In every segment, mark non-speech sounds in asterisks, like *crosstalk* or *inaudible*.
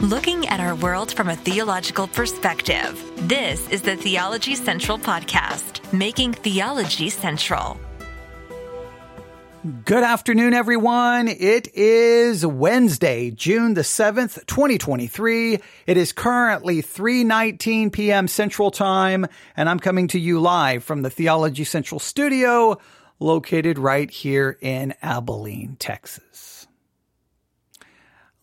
looking at our world from a theological perspective. This is the Theology Central Podcast, making theology central. Good afternoon, everyone. It is Wednesday, June the 7th, 2023. It is currently 3.19 p.m. Central Time, and I'm coming to you live from the Theology Central studio located right here in Abilene, Texas.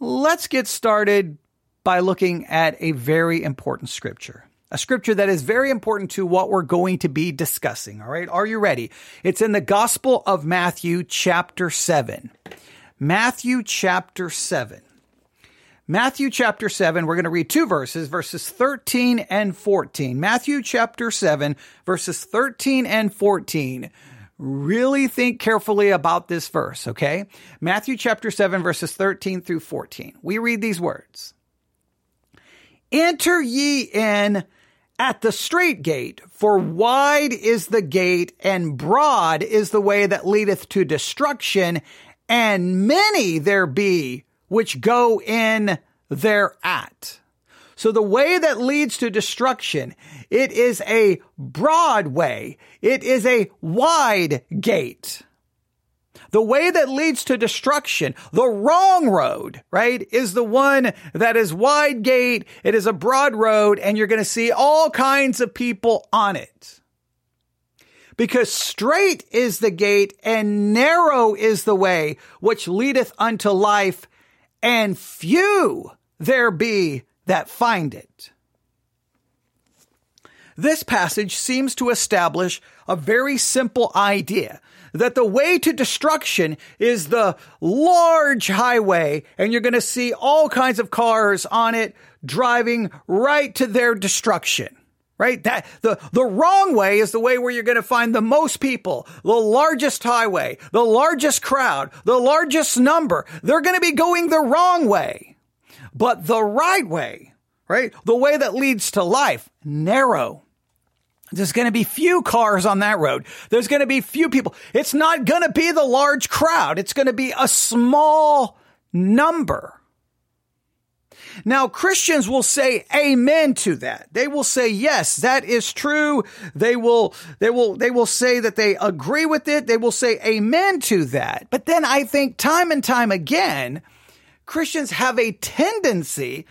Let's get started by looking at a very important scripture. A scripture that is very important to what we're going to be discussing. All right. Are you ready? It's in the Gospel of Matthew, chapter 7. Matthew, chapter 7. Matthew chapter 7, we're going to read two verses, verses 13 and 14. Matthew chapter 7, verses 13 and 14. Really think carefully about this verse, okay? Matthew chapter 7, verses 13 through 14. We read these words. Enter ye in at the strait gate, for wide is the gate and broad is the way that leadeth to destruction, and many there be which go in thereat. So the way that leads to destruction, it is a broad way. It is a wide gate. The way that leads to destruction, the wrong road, right, is the one that is wide gate. It is a broad road and you're going to see all kinds of people on it. Because strait is the gate and narrow is the way which leadeth unto life and few there be that find it. This passage seems to establish a very simple idea that the way to destruction is the large highway and you're going to see all kinds of cars on it driving right to their destruction. Right? That the, the wrong way is the way where you're going to find the most people, the largest highway, the largest crowd, the largest number. They're going to be going the wrong way. But the right way, right? The way that leads to life, narrow, there's going to be few cars on that road. There's going to be few people. It's not going to be the large crowd. It's going to be a small number. Now, Christians will say amen to that. They will say, yes, that is true. They will, they will, they will say that they agree with it. They will say amen to that. But then I think time and time again, Christians have a tendency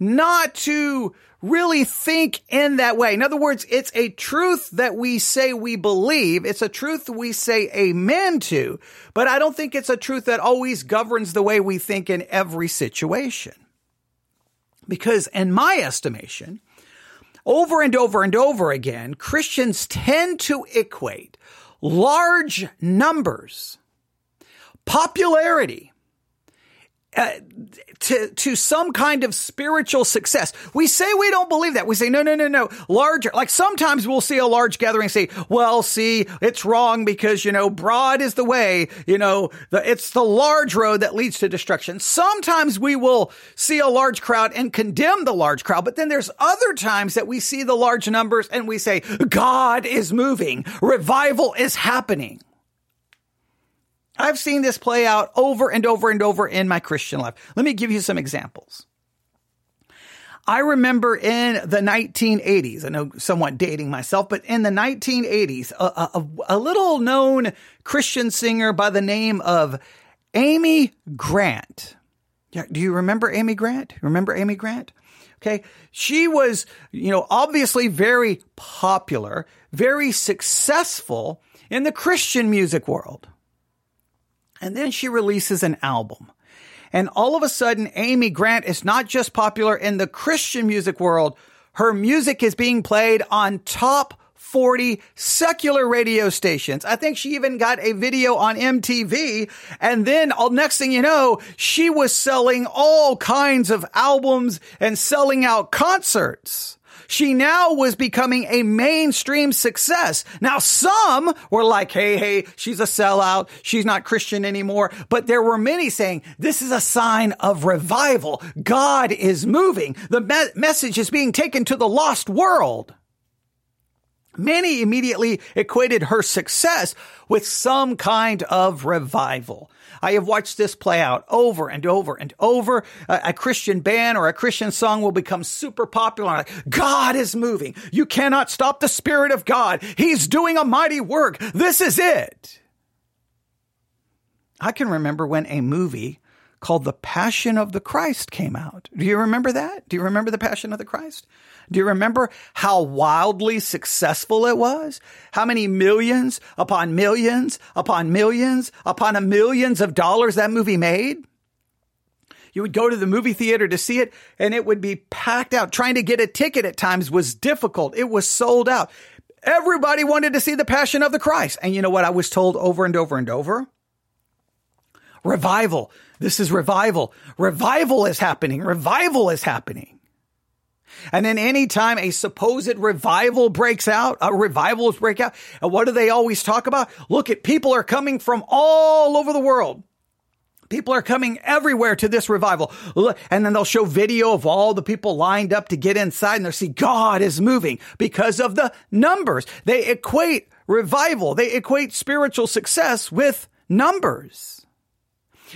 not to really think in that way. In other words, it's a truth that we say we believe. It's a truth we say amen to, but I don't think it's a truth that always governs the way we think in every situation. Because in my estimation, over and over and over again, Christians tend to equate large numbers, popularity, uh, to to some kind of spiritual success. We say we don't believe that. We say no, no, no, no. Larger. Like sometimes we'll see a large gathering say, "Well, see, it's wrong because you know broad is the way. You know, the, it's the large road that leads to destruction." Sometimes we will see a large crowd and condemn the large crowd, but then there's other times that we see the large numbers and we say, "God is moving. Revival is happening." I've seen this play out over and over and over in my Christian life. Let me give you some examples. I remember in the 1980s, I know somewhat dating myself, but in the 1980s, a, a, a little known Christian singer by the name of Amy Grant. Yeah, Do you remember Amy Grant? Remember Amy Grant? Okay. She was, you know, obviously very popular, very successful in the Christian music world. And then she releases an album. And all of a sudden, Amy Grant is not just popular in the Christian music world. Her music is being played on top 40 secular radio stations. I think she even got a video on MTV. And then all next thing you know, she was selling all kinds of albums and selling out concerts she now was becoming a mainstream success. Now, some were like, hey, hey, she's a sellout. She's not Christian anymore. But there were many saying, this is a sign of revival. God is moving. The me- message is being taken to the lost world. Many immediately equated her success with some kind of revival. I have watched this play out over and over and over. A, a Christian band or a Christian song will become super popular. Like, God is moving. You cannot stop the Spirit of God. He's doing a mighty work. This is it. I can remember when a movie called The Passion of the Christ came out. Do you remember that? Do you remember The Passion of the Christ? Do you remember how wildly successful it was? How many millions upon millions upon millions upon a millions of dollars that movie made? You would go to the movie theater to see it and it would be packed out. Trying to get a ticket at times was difficult. It was sold out. Everybody wanted to see the passion of the Christ. And you know what I was told over and over and over? Revival. This is revival. Revival is happening. Revival is happening. And then anytime a supposed revival breaks out, a revivals break out, and what do they always talk about? Look at people are coming from all over the world. People are coming everywhere to this revival. And then they'll show video of all the people lined up to get inside and they'll see God is moving because of the numbers. They equate revival. They equate spiritual success with numbers.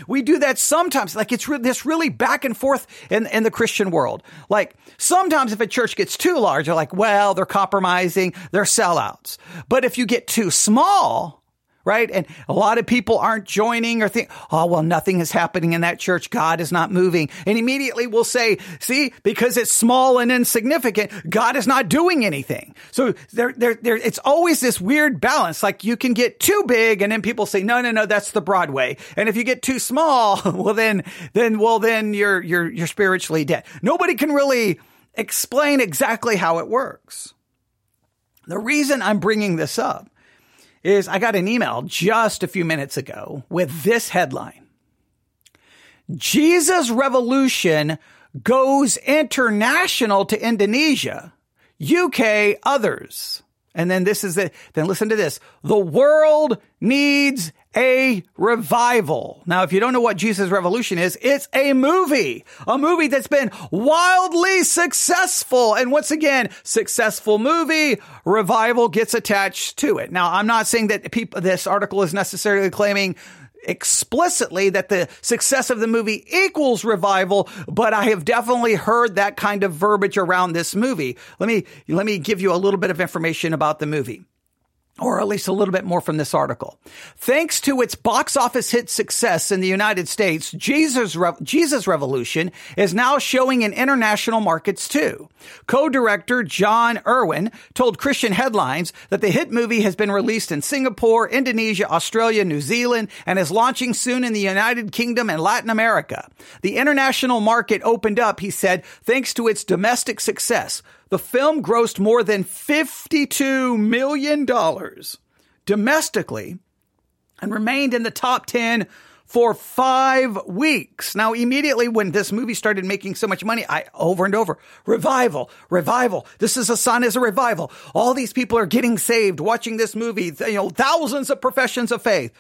We do that sometimes. Like it's re- this really back and forth in, in the Christian world. Like sometimes if a church gets too large, they're like, well, they're compromising, they're sellouts. But if you get too small, right? And a lot of people aren't joining or think, oh, well, nothing is happening in that church. God is not moving. And immediately we'll say, see, because it's small and insignificant, God is not doing anything. So there, there, there, it's always this weird balance. Like you can get too big and then people say, no, no, no, that's the Broadway. And if you get too small, *laughs* well, then, then, well, then you're, you're, you're spiritually dead. Nobody can really explain exactly how it works. The reason I'm bringing this up is I got an email just a few minutes ago with this headline. Jesus Revolution goes international to Indonesia, UK others. And then this is it. Then listen to this. The world needs a revival. Now, if you don't know what Jesus Revolution is, it's a movie, a movie that's been wildly successful. And once again, successful movie, revival gets attached to it. Now, I'm not saying that people, this article is necessarily claiming explicitly that the success of the movie equals revival, but I have definitely heard that kind of verbiage around this movie. Let me, let me give you a little bit of information about the movie or at least a little bit more from this article. Thanks to its box office hit success in the United States, Jesus, Re- Jesus Revolution is now showing in international markets too. Co-director Jon Erwin told Christian Headlines that the hit movie has been released in Singapore, Indonesia, Australia, New Zealand, and is launching soon in the United Kingdom and Latin America. The international market opened up, he said, thanks to its domestic success. The film grossed more than $52 million domestically and remained in the top 10 for five weeks. Now, immediately when this movie started making so much money, I over and over, revival, revival. This is a sign as a revival. All these people are getting saved watching this movie, you know, thousands of professions of faith.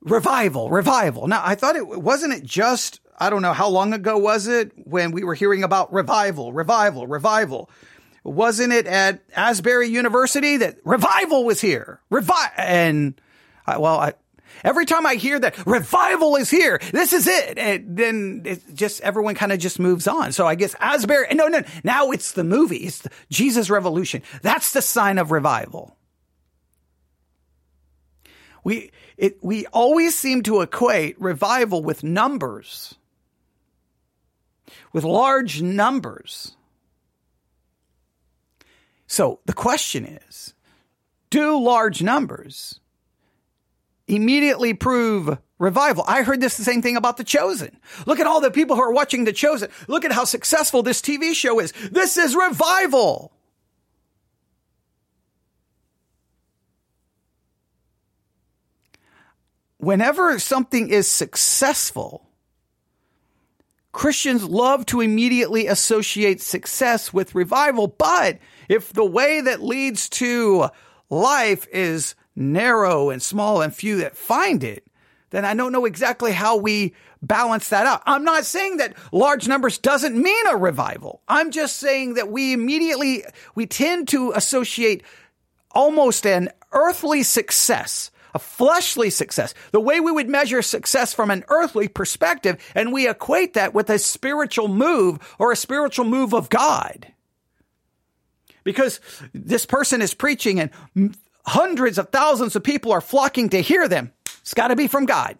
Revival, revival. Now, I thought it wasn't it just I don't know how long ago was it when we were hearing about revival, revival, revival. Wasn't it at Asbury University that revival was here? Revive and I, well, I, every time I hear that revival is here, this is it, and then it just everyone kind of just moves on. So I guess Asbury. No, no, now it's the movie. It's the Jesus Revolution. That's the sign of revival. We it we always seem to equate revival with numbers with large numbers. So the question is, do large numbers immediately prove revival? I heard this the same thing about The Chosen. Look at all the people who are watching The Chosen. Look at how successful this TV show is. This is revival. Whenever something is successful, Christians love to immediately associate success with revival, but if the way that leads to life is narrow and small and few that find it, then I don't know exactly how we balance that out. I'm not saying that large numbers doesn't mean a revival. I'm just saying that we immediately, we tend to associate almost an earthly success a fleshly success, the way we would measure success from an earthly perspective, and we equate that with a spiritual move or a spiritual move of God. Because this person is preaching and hundreds of thousands of people are flocking to hear them. It's got to be from God.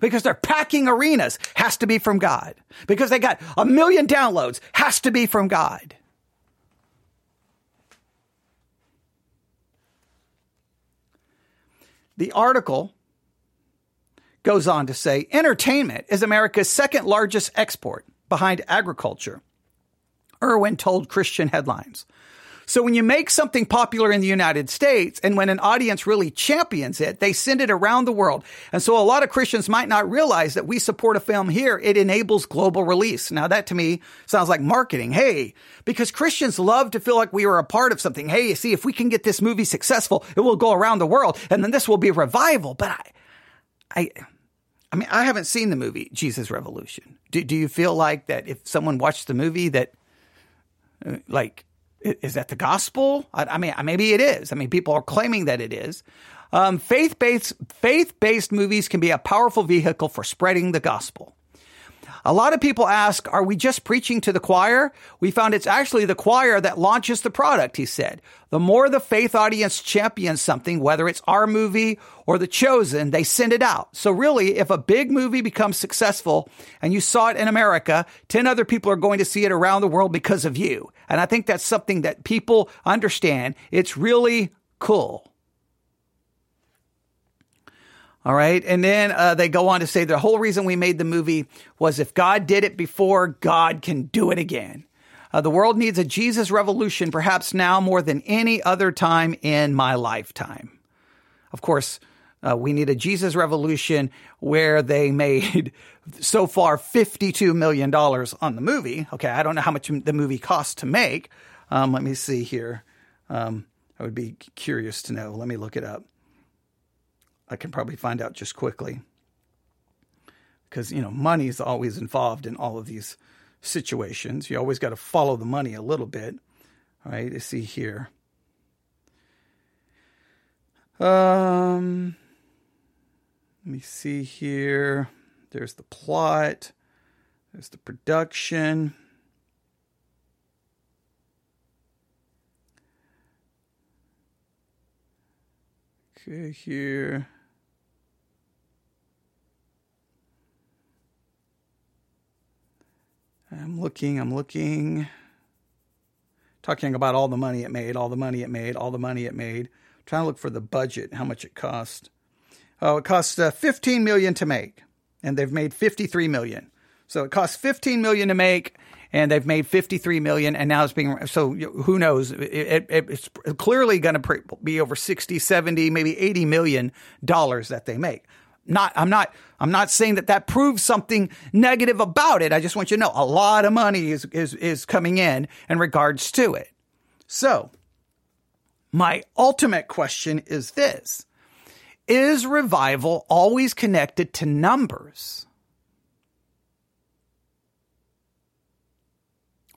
Because they're packing arenas has to be from God. Because they got a million downloads has to be from God. The article goes on to say entertainment is America's second largest export behind agriculture. Erwin told Christian headlines. So when you make something popular in the United States and when an audience really champions it, they send it around the world. And so a lot of Christians might not realize that we support a film here. It enables global release. Now that to me sounds like marketing. Hey, because Christians love to feel like we are a part of something. Hey, see, if we can get this movie successful, it will go around the world and then this will be a revival. But I, I, I mean, I haven't seen the movie Jesus Revolution. Do, do you feel like that if someone watched the movie that, uh, like, is that the gospel? I, I mean, maybe it is. I mean, people are claiming that it is. Um, faith based faith based movies can be a powerful vehicle for spreading the gospel. A lot of people ask, are we just preaching to the choir? We found it's actually the choir that launches the product, he said. The more the faith audience champions something, whether it's our movie or The Chosen, they send it out. So really, if a big movie becomes successful and you saw it in America, 10 other people are going to see it around the world because of you. And I think that's something that people understand. It's really cool. All right. And then uh, they go on to say the whole reason we made the movie was if God did it before, God can do it again. Uh, the world needs a Jesus revolution, perhaps now more than any other time in my lifetime. Of course, uh, we need a Jesus revolution where they made *laughs* so far $52 million on the movie. Okay. I don't know how much the movie cost to make. Um, let me see here. Um, I would be curious to know. Let me look it up. I can probably find out just quickly. Because, you know, money is always involved in all of these situations. You always got to follow the money a little bit. Right, let's see here. Um, let me see here. There's the plot. There's the production. Okay, here. I'm looking, I'm looking. Talking about all the money it made, all the money it made, all the money it made. I'm trying to look for the budget, how much it cost. Oh, it cost uh, 15 million to make, and they've made 53 million. So it cost 15 million to make, and they've made 53 million, and now it's being so. Who knows? It, it, it's clearly going to be over 60, 70, maybe 80 million dollars that they make not I'm not I'm not saying that that proves something negative about it. I just want you to know a lot of money is is is coming in in regards to it. So, my ultimate question is this. Is revival always connected to numbers?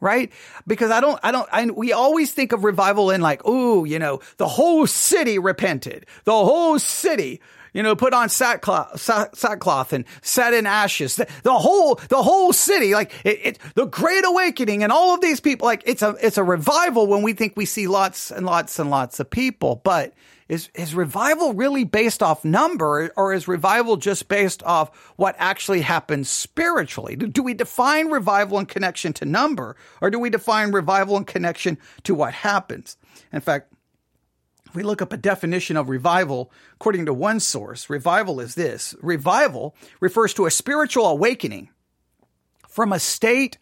right? Because I don't, I don't, I, we always think of revival in like, oh, you know, the whole city repented. The whole city you know, put on sackcloth, sackcloth and sat in ashes. The, the, whole, the whole city, like it, it, the Great Awakening and all of these people, like it's a, it's a revival when we think we see lots and lots and lots of people. But is, is revival really based off number or is revival just based off what actually happens spiritually? Do, do we define revival in connection to number or do we define revival in connection to what happens? In fact, if we look up a definition of revival, according to one source, revival is this revival refers to a spiritual awakening from a state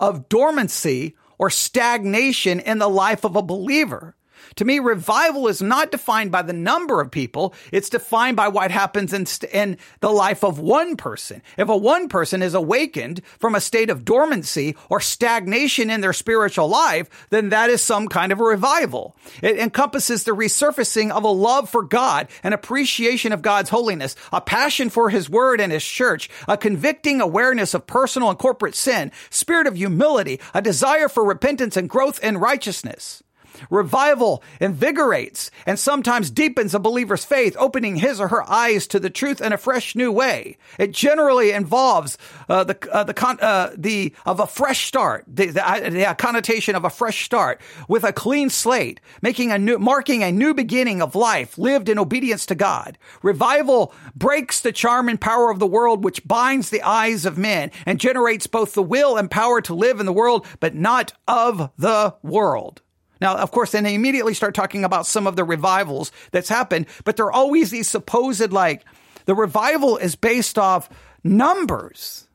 of dormancy or stagnation in the life of a believer. To me, revival is not defined by the number of people. It's defined by what happens in, st- in the life of one person. If a one person is awakened from a state of dormancy or stagnation in their spiritual life, then that is some kind of a revival. It encompasses the resurfacing of a love for God, an appreciation of God's holiness, a passion for his word and his church, a convicting awareness of personal and corporate sin, spirit of humility, a desire for repentance and growth in righteousness. Revival invigorates and sometimes deepens a believer's faith, opening his or her eyes to the truth in a fresh new way. It generally involves uh, the uh, the con- uh, the of a fresh start, the, the, uh, the, connotation of a fresh start with a clean slate, making a new marking a new beginning of life lived in obedience to God. Revival breaks the charm and power of the world, which binds the eyes of men and generates both the will and power to live in the world, but not of the world. Now, of course, then they immediately start talking about some of the revivals that's happened, but they're always these supposed like the revival is based off numbers.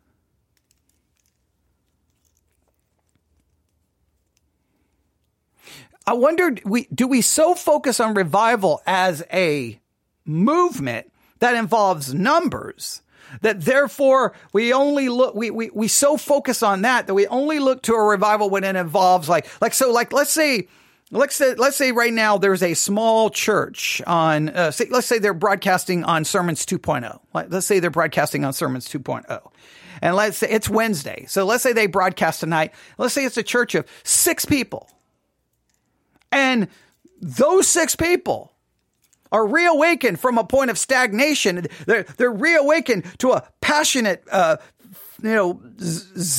I wondered, we, do we so focus on revival as a movement that involves numbers that therefore we only look, we, we, we so focus on that that we only look to a revival when it involves like, like, so like, let's say, Let's say, let's say right now there's a small church on, uh, say, let's say they're broadcasting on Sermons 2.0. Let's say they're broadcasting on Sermons 2.0. And let's say it's Wednesday. So let's say they broadcast tonight. Let's say it's a church of six people. And those six people are reawakened from a point of stagnation. They're, they're reawakened to a passionate, uh, you know,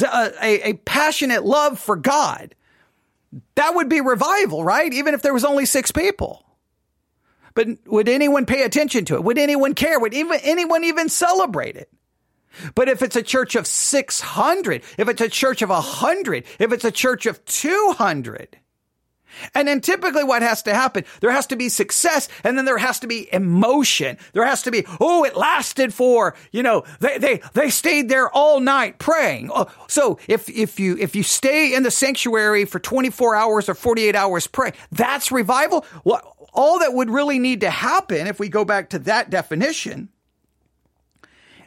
uh, a, a passionate love for God. That would be revival, right? Even if there was only six people. But would anyone pay attention to it? Would anyone care? Would even anyone even celebrate it? But if it's a church of 600, if it's a church of 100, if it's a church of 200, and then typically what has to happen, there has to be success and then there has to be emotion. There has to be, oh, it lasted for, you know, they, they, they stayed there all night praying. Oh, so if, if you, if you stay in the sanctuary for 24 hours or 48 hours pray, that's revival. What, all that would really need to happen if we go back to that definition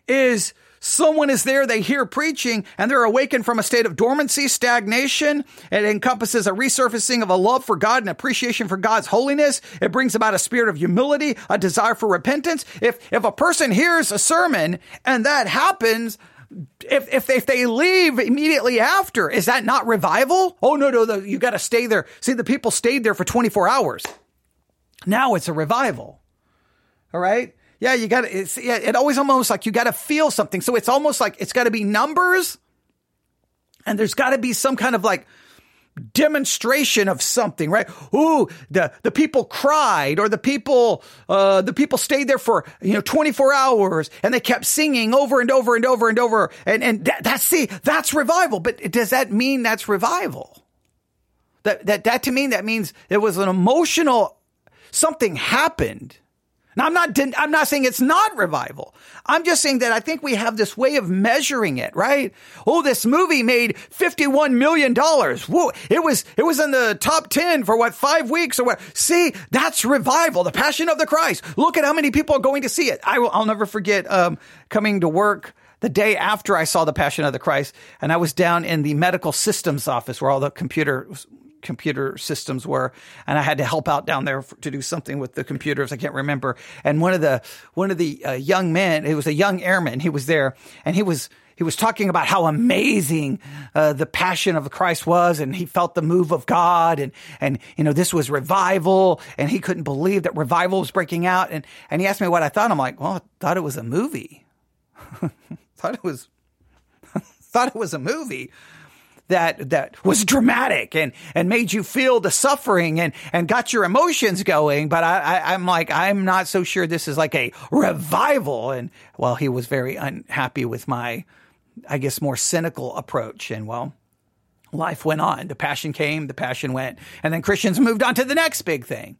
is Someone is there, they hear preaching, and they're awakened from a state of dormancy, stagnation. It encompasses a resurfacing of a love for God and appreciation for God's holiness. It brings about a spirit of humility, a desire for repentance. If, if a person hears a sermon and that happens, if, if, if they leave immediately after, is that not revival? Oh, no, no, no you got to stay there. See, the people stayed there for 24 hours. Now it's a revival. All right. Yeah, you got to, it's, yeah, it always almost like you got to feel something. So it's almost like it's got to be numbers and there's got to be some kind of like demonstration of something, right? Ooh, the, the people cried or the people, uh, the people stayed there for, you know, 24 hours and they kept singing over and over and over and over. And, and that, that's, see, that's revival. But does that mean that's revival? That, that, that to me, that means it was an emotional, something happened now, I'm not, I'm not saying it's not revival. I'm just saying that I think we have this way of measuring it, right? Oh, this movie made $51 million. Whoa, it was, it was in the top 10 for what, five weeks or what? See, that's revival, the passion of the Christ. Look at how many people are going to see it. I will, I'll never forget, um, coming to work the day after I saw the Passion of the Christ, and I was down in the medical systems office where all the computer computer systems were, and I had to help out down there for, to do something with the computers. I can't remember. And one of the one of the uh, young men, it was a young airman, he was there, and he was he was talking about how amazing uh, the passion of Christ was, and he felt the move of God, and and you know this was revival, and he couldn't believe that revival was breaking out, and and he asked me what I thought. I'm like, well, I thought it was a movie. *laughs* thought it was *laughs* thought it was a movie that that was dramatic and and made you feel the suffering and and got your emotions going. But I, I I'm like I'm not so sure this is like a revival. And well, he was very unhappy with my, I guess, more cynical approach. And well, life went on. The passion came, the passion went, and then Christians moved on to the next big thing.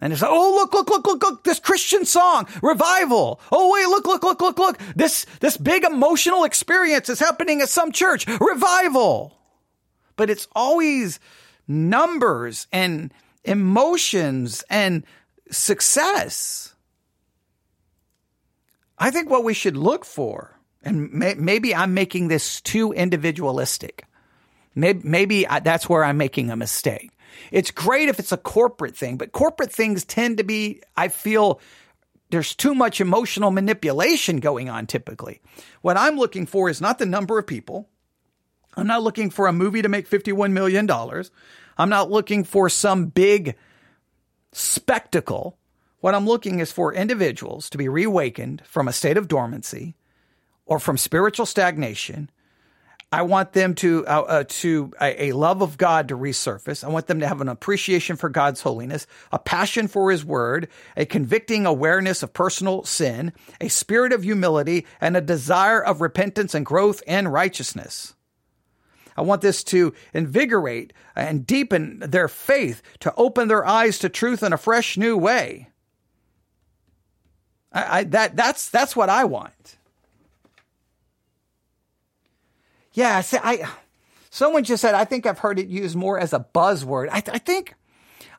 And it's like, oh, look, look, look, look, look, this Christian song, revival. Oh, wait, look, look, look, look, look. This, this big emotional experience is happening at some church, revival. But it's always numbers and emotions and success. I think what we should look for, and may, maybe I'm making this too individualistic. Maybe, maybe that's where I'm making a mistake. It's great if it's a corporate thing, but corporate things tend to be, I feel, there's too much emotional manipulation going on typically. What I'm looking for is not the number of people. I'm not looking for a movie to make $51 million. I'm not looking for some big spectacle. What I'm looking is for individuals to be reawakened from a state of dormancy or from spiritual stagnation I want them to uh, uh, to a, a, love of God to resurface. I want them to have an appreciation for God's holiness, a passion for His Word, a convicting awareness of personal sin, a spirit of humility, and a desire of repentance and growth and righteousness. I want this to invigorate and deepen their faith, to open their eyes to truth in a fresh new way. I, I, that that's that's what I want. Yeah, see, I someone just said I think I've heard it used more as a buzzword. I, I think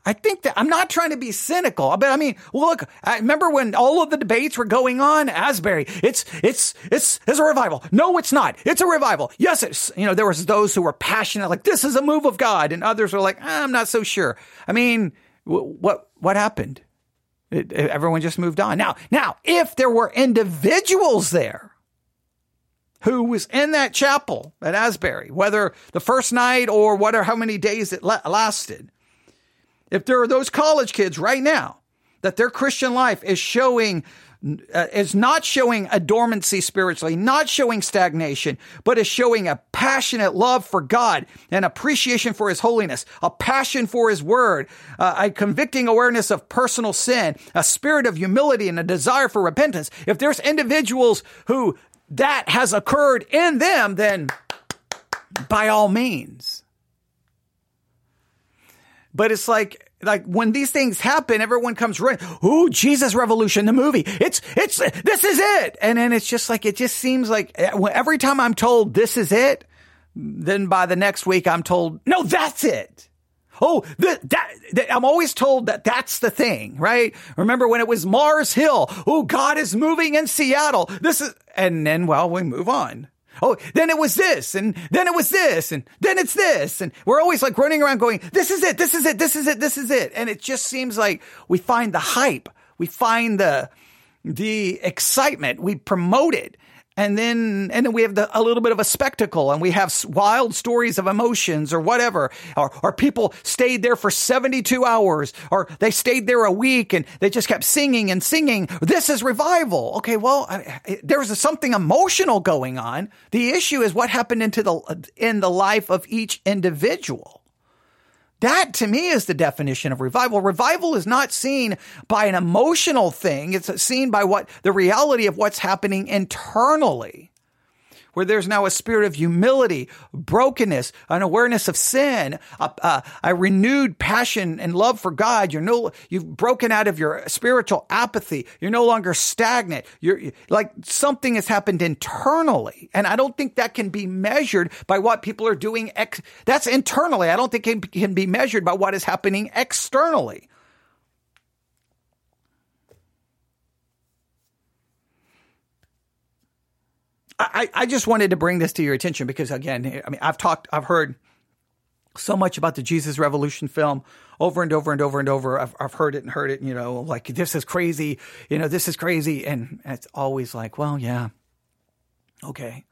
I think that I'm not trying to be cynical, but I mean, look, I remember when all of the debates were going on, Asbury, it's, it's, it's, it's a revival. No, it's not. It's a revival. Yes, it's, you know, there was those who were passionate, like, this is a move of God. And others were like, ah, I'm not so sure. I mean, what, what happened? It, everyone just moved on. Now, now, if there were individuals there who was in that chapel at Asbury, whether the first night or whatever, how many days it lasted. If there are those college kids right now that their Christian life is showing, uh, is not showing a dormancy spiritually, not showing stagnation, but is showing a passionate love for God, an appreciation for His holiness, a passion for His Word, uh, a convicting awareness of personal sin, a spirit of humility, and a desire for repentance. If there's individuals who that has occurred in them, then by all means. But it's like, like when these things happen, everyone comes running. Ooh, Jesus Revolution, the movie. It's, it's, this is it. And then it's just like, it just seems like eh, every time I'm told this is it, then by the next week I'm told, no, that's it. Oh, that, I'm always told that that's the thing, right? Remember when it was Mars Hill? Oh, God is moving in Seattle. This is, and then, well, we move on. Oh, then it was this, and then it was this, and then it's this. And we're always like running around going, this is it, this is it, this is it, this is it. And it just seems like we find the hype. We find the, the excitement. We promote it and then and then we have the, a little bit of a spectacle and we have wild stories of emotions or whatever. Or, or people stayed there for 72 hours or they stayed there a week and they just kept singing and singing this is revival. Okay well I, there's something emotional going on. The issue is what happened into the in the life of each individual that to me is the definition of revival. Revival is not seen by an emotional thing. It's seen by what the reality of what's happening internally where there's now a spirit of humility, brokenness, an awareness of sin, a, a, a, renewed passion and love for God. You're no, you've broken out of your spiritual apathy. You're no longer stagnant. You're like something has happened internally. And I don't think that can be measured by what people are doing. Ex- that's internally. I don't think it can be measured by what is happening externally. I, I just wanted to bring this to your attention because again, I mean, I've talked, I've heard so much about the Jesus Revolution film over and over and over and over. I've, I've heard it and heard it, you know, like this is crazy, you know, this is crazy. And it's always like, well, yeah, okay.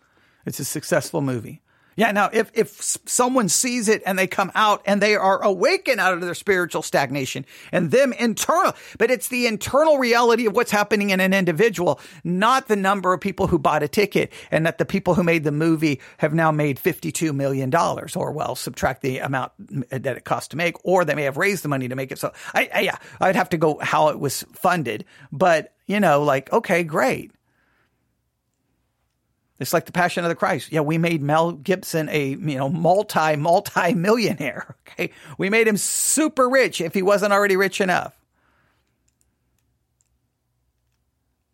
It's a successful movie. Yeah. Now, if, if someone sees it and they come out and they are awakened out of their spiritual stagnation and them internal, but it's the internal reality of what's happening in an individual, not the number of people who bought a ticket and that the people who made the movie have now made $52 million or well, subtract the amount uh, that it cost to make, or they may have raised the money to make it. So I, I yeah, I'd have to go how it was funded, but you know, like, okay, great. It's like the Passion of the Christ. Yeah, we made Mel Gibson a you know multi multi millionaire. *laughs* Okay, we made him super rich if he wasn't already rich enough.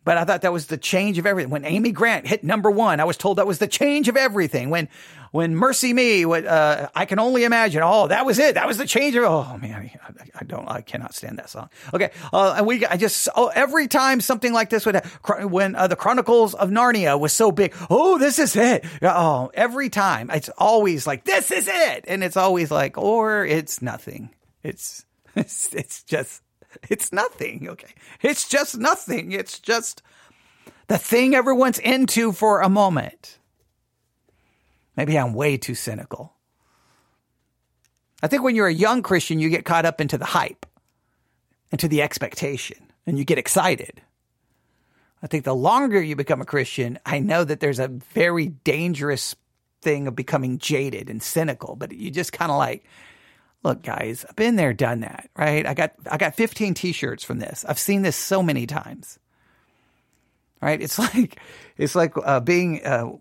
But I thought that was the change of everything. When Amy Grant hit number one, I was told that was the change of everything. When, when MercyMe, what, uh, I can only imagine. Oh, that was it. That was the change of, oh man, I, I don't, I cannot stand that song. Okay. Uh, and we, I just, oh, every time something like this would, happen, when uh, the Chronicles of Narnia was so big, oh, this is it. Oh, every time it's always like, this is it. And it's always like, or it's nothing. It's, *laughs* it's, it's just, *laughs* It's nothing. Okay. It's just nothing. It's just the thing everyone's into for a moment. Maybe I'm way too cynical. I think when you're a young Christian, you get caught up into the hype, into the expectation, and you get excited. I think the longer you become a Christian, I know that there's a very dangerous thing of becoming jaded and cynical, but you just kind of like, look, guys, I've been there, done that, right? I got I got 15 t-shirts from this. I've seen this so many times. Right? It's *laughs* like it's like uh, being uh,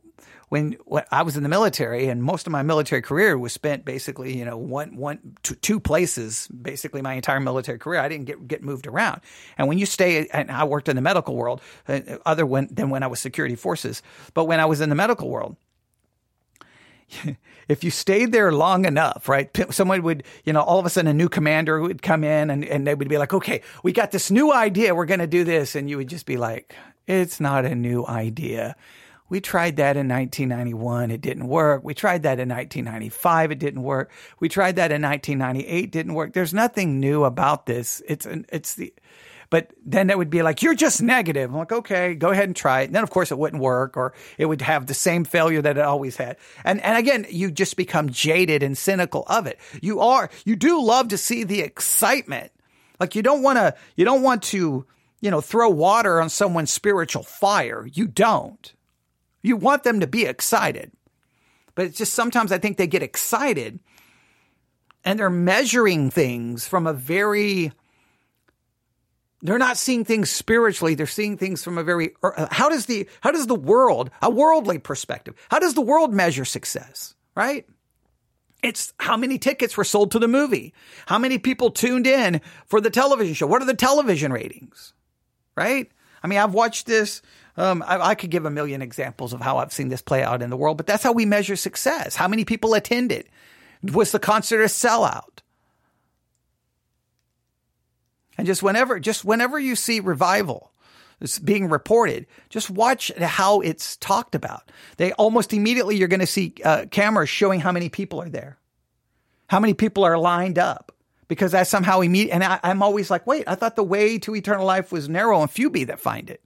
when, when I was in the military, and most of my military career was spent basically, you know, one, one, two, two places, basically my entire military career. I didn't get, get moved around. And when you stay, and I worked in the medical world, uh, other when, than when I was security forces, but when I was in the medical world, *laughs* if you stayed there long enough, right? Someone would, you know, all of a sudden a new commander would come in and, and they would be like, okay, we got this new idea. We're going to do this. And you would just be like, it's not a new idea. We tried that in 1991. It didn't work. We tried that in 1995. It didn't work. We tried that in 1998. Didn't work. There's nothing new about this. It's an, it's the, but then it would be like, you're just negative. I'm like, okay, go ahead and try it. And then of course it wouldn't work or it would have the same failure that it always had. And, and again, you just become jaded and cynical of it. You are, you do love to see the excitement. Like you don't want to, you don't want to, you know, throw water on someone's spiritual fire. You don't. You want them to be excited. But it's just sometimes I think they get excited and they're measuring things from a very they're not seeing things spiritually they're seeing things from a very uh, how does the how does the world a worldly perspective how does the world measure success right it's how many tickets were sold to the movie how many people tuned in for the television show what are the television ratings right i mean i've watched this um, I, I, could give a million examples of how I've seen this play out in the world, but that's how we measure success. How many people attended? Was the concert a sellout? And just whenever, just whenever you see revival being reported, just watch how it's talked about. They almost immediately you're going to see uh, cameras showing how many people are there, how many people are lined up, because that's somehow immediate. And I, I'm always like, wait, I thought the way to eternal life was narrow and few be that find it.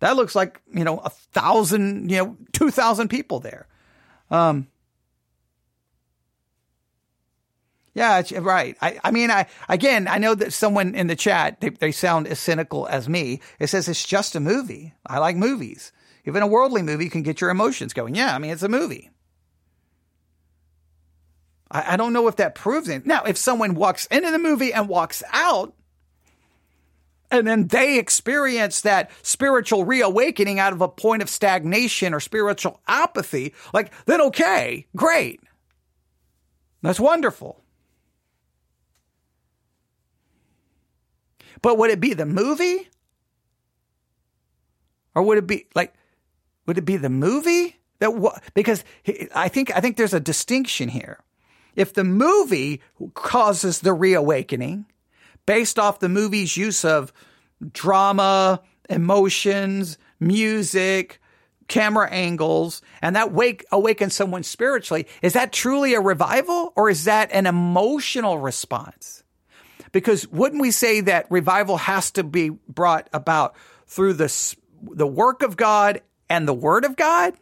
That looks like, you know, a thousand, you know, 2,000 people there. Um, yeah, right. I, I mean, I, again, I know that someone in the chat, they, they sound as cynical as me. It says it's just a movie. I like movies. Even a worldly movie can get your emotions going. Yeah, I mean, it's a movie. I, I don't know if that proves it. Now, if someone walks into the movie and walks out, and then they experience that spiritual reawakening out of a point of stagnation or spiritual apathy, like, then okay, great. That's wonderful. But would it be the movie? Or would it be like, would it be the movie that because I think I think there's a distinction here. If the movie causes the reawakening, based off the movie's use of drama, emotions, music, camera angles, and that wake awakens someone spiritually, is that truly a revival or is that an emotional response? Because wouldn't we say that revival has to be brought about through the, the work of God and the word of God?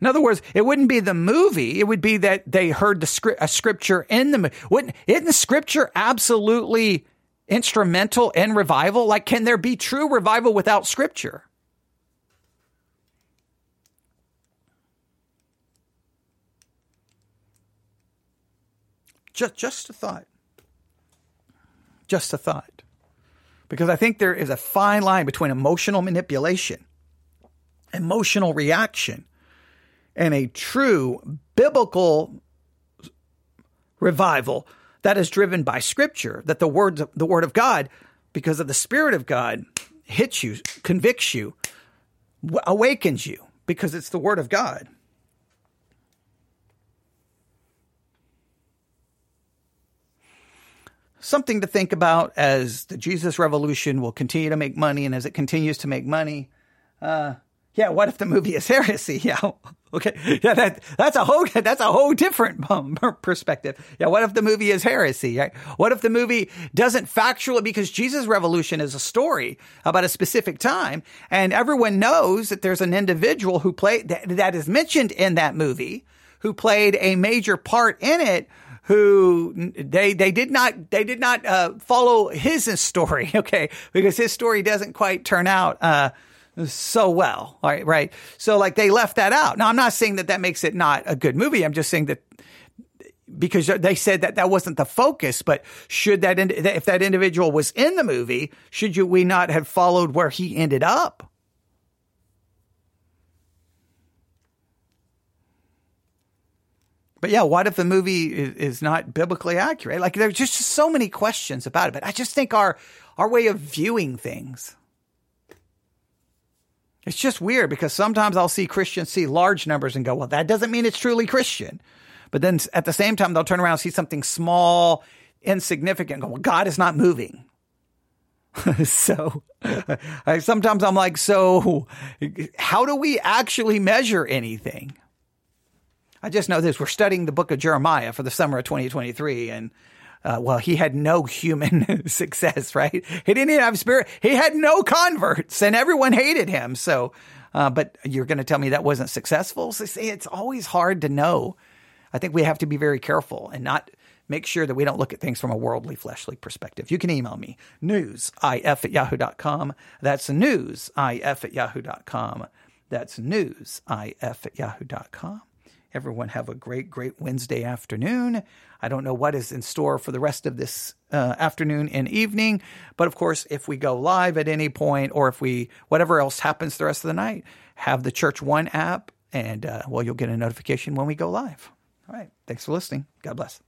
In other words, it wouldn't be the movie. It would be that they heard the script, a scripture in the movie. Wouldn't, isn't scripture absolutely instrumental in revival? Like, can there be true revival without scripture? Just, just a thought. Just a thought. Because I think there is a fine line between emotional manipulation, emotional reaction, and a true biblical revival that is driven by scripture, that the word, the word of God, because of the spirit of God, hits you, convicts you, awakens you, because it's the word of God. Something to think about as the Jesus Revolution will continue to make money, and as it continues to make money, uh, Yeah, what if the movie is heresy? *laughs* Yeah, okay. Yeah, that that's a whole *laughs* that's a whole different um, *laughs* perspective. Yeah, what if the movie is heresy? Right? What if the movie doesn't factually because Jesus' revolution is a story about a specific time, and everyone knows that there's an individual who played that, that is mentioned in that movie who played a major part in it who they they did not they did not uh, follow his story, *laughs* okay, because his story doesn't quite turn out uh, so well, right? Right. So like they left that out. Now I'm not saying that that makes it not a good movie. I'm just saying that because they said that that wasn't the focus, but should that if that individual was in the movie, should you we not have followed where he ended up? But yeah, what if the movie is, is not biblically accurate? Like there's just so many questions about it. But I just think our our way of viewing things it's just weird because sometimes I'll see Christians see large numbers and go, well, that doesn't mean it's truly Christian. But then at the same time, they'll turn around and see something small, insignificant, go, well, God is not moving. *laughs* so *laughs* I, sometimes I'm like, so how do we actually measure anything? I just know this. We're studying the book of Jeremiah for the summer of 2023 and uh, well, he had no human *laughs* success, right? He didn't have spirit. He had no converts and everyone hated him. So, uh, but you're going to tell me that wasn't successful? So see, it's always hard to know. I think we have to be very careful and not make sure that we don't look at things from a worldly, fleshly perspective. You can email me, newsif at yahoo.com. That's newsif at yahoo.com. That's newsif at yahoo.com. Everyone have a great, great Wednesday afternoon. I don't know what is in store for the rest of this uh, afternoon and evening, but of course, if we go live at any point or if we, whatever else happens the rest of the night, have the Church One app and, uh, well, you'll get a notification when we go live. All right. Thanks for listening. God bless.